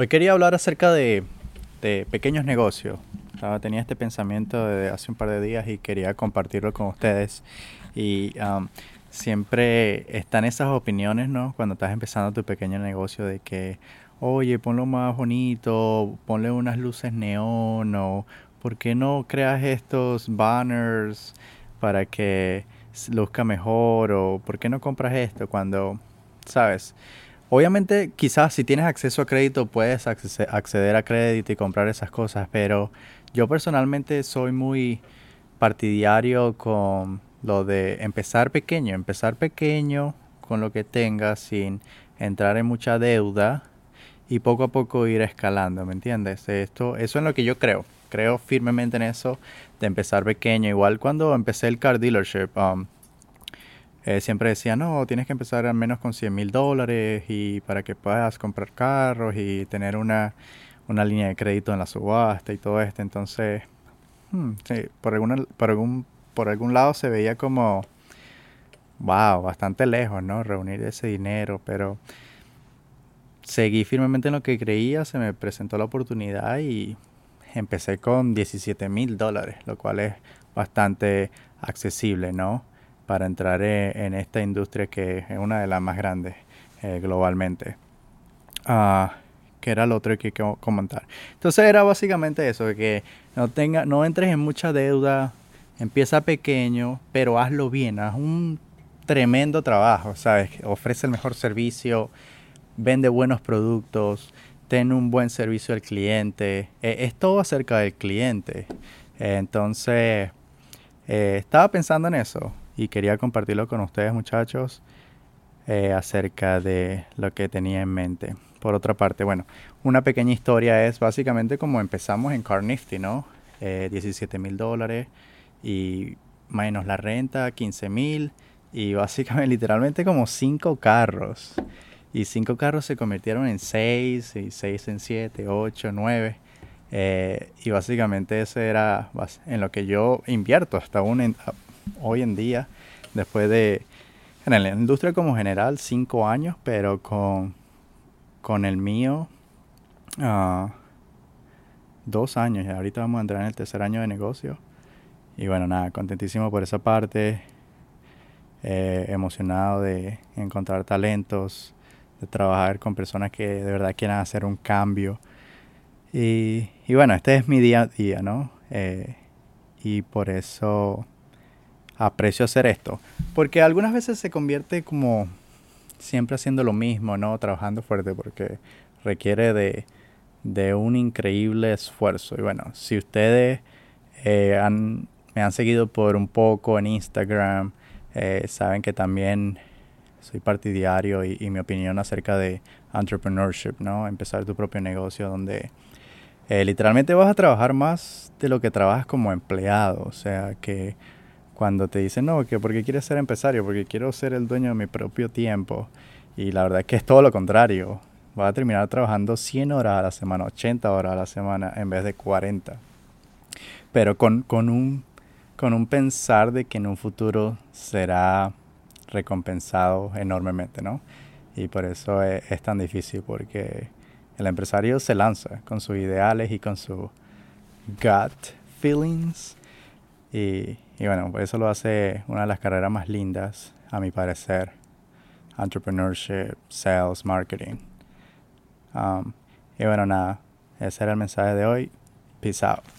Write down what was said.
Hoy quería hablar acerca de, pequeños negocios. tenía este pensamiento de hace un par de días y quería compartirlo con ustedes. Y um, siempre están esas opiniones, ¿no? Cuando estás empezando tu pequeño negocio de que, oye, ponlo más bonito, ponle unas luces neón o ¿por qué no creas estos banners para que luzca mejor o por qué no compras esto cuando, sabes? Obviamente, quizás si tienes acceso a crédito puedes acceder a crédito y comprar esas cosas, pero yo personalmente soy muy partidario con lo de empezar pequeño, empezar pequeño con lo que tengas sin entrar en mucha deuda y poco a poco ir escalando, ¿me entiendes? Esto, eso es lo que yo creo. Creo firmemente en eso de empezar pequeño. Igual cuando empecé el car dealership, um, eh, siempre decía, no, tienes que empezar al menos con 100 mil dólares y para que puedas comprar carros y tener una, línea de crédito en la subasta y todo esto. Entonces, hmm, por, alguna, por, algún, por algún lado se veía como, wow, bastante lejos, ¿no? Reunir ese dinero, pero seguí firmemente en lo que creía, se me presentó la oportunidad y empecé con 17 mil dólares, lo cual es bastante accesible, ¿no? Para entrar e, en, esta industria que es una de las más grandes eh, globalmente. Ah, que era lo otro que que comentar. Entonces era básicamente eso, que no, tenga, no entres en mucha deuda, empieza pequeño, pero hazlo bien, haz un tremendo trabajo, ¿sabes? Ofrece el mejor servicio, vende buenos productos, ten un buen servicio al cliente, eh, es todo acerca del cliente. entonces, eh, estaba pensando en eso y quería compartirlo con ustedes muchachos eh, acerca de lo que tenía en mente. Por otra parte, bueno, una pequeña historia es básicamente como empezamos en Car Nifty, ¿no? 17 eh, mil dólares y menos la renta, 15 mil y básicamente literalmente como 5 carros. Y 5 carros se convirtieron en 6 y 6 en 7, 8, 9. y básicamente eso era en lo que yo invierto hasta un, hoy en día, después de, en la industria como general, cinco años, pero con, con el mío, uh, dos años. Y ahorita vamos a entrar en el tercer año de negocio. Y bueno, nada, contentísimo por esa parte. Eh, emocionado de encontrar talentos, de trabajar con personas que de verdad quieran hacer un cambio. Y, y bueno, este es mi día a día, ¿no? Eh, y por eso aprecio hacer esto. Porque algunas veces se convierte como siempre haciendo lo mismo, ¿no? Trabajando fuerte porque requiere de, de un increíble esfuerzo. Y bueno, si ustedes eh, han, me han seguido por un poco en Instagram, eh, saben que también soy partidario y, mi opinión acerca de entrepreneurship, ¿no? Empezar tu propio negocio donde eh, literalmente vas a trabajar más de lo que trabajas como empleado. O sea, que cuando te dicen, no, que porque quieres ser empresario, porque quiero ser el dueño de mi propio tiempo. Y la verdad es que es todo lo contrario. Vas a terminar trabajando 100 horas a la semana, 80 horas a la semana en vez de 40. Pero con, con, un, con un pensar de que en un futuro será recompensado enormemente, ¿no? Y por eso es, es tan difícil, porque el empresario se lanza con sus ideales y con su gut feelings. Y, y bueno, eso lo hace una de las carreras más lindas, a mi parecer. Entrepreneurship, sales, marketing. Um, y bueno, nada, ese era el mensaje de hoy. Peace out.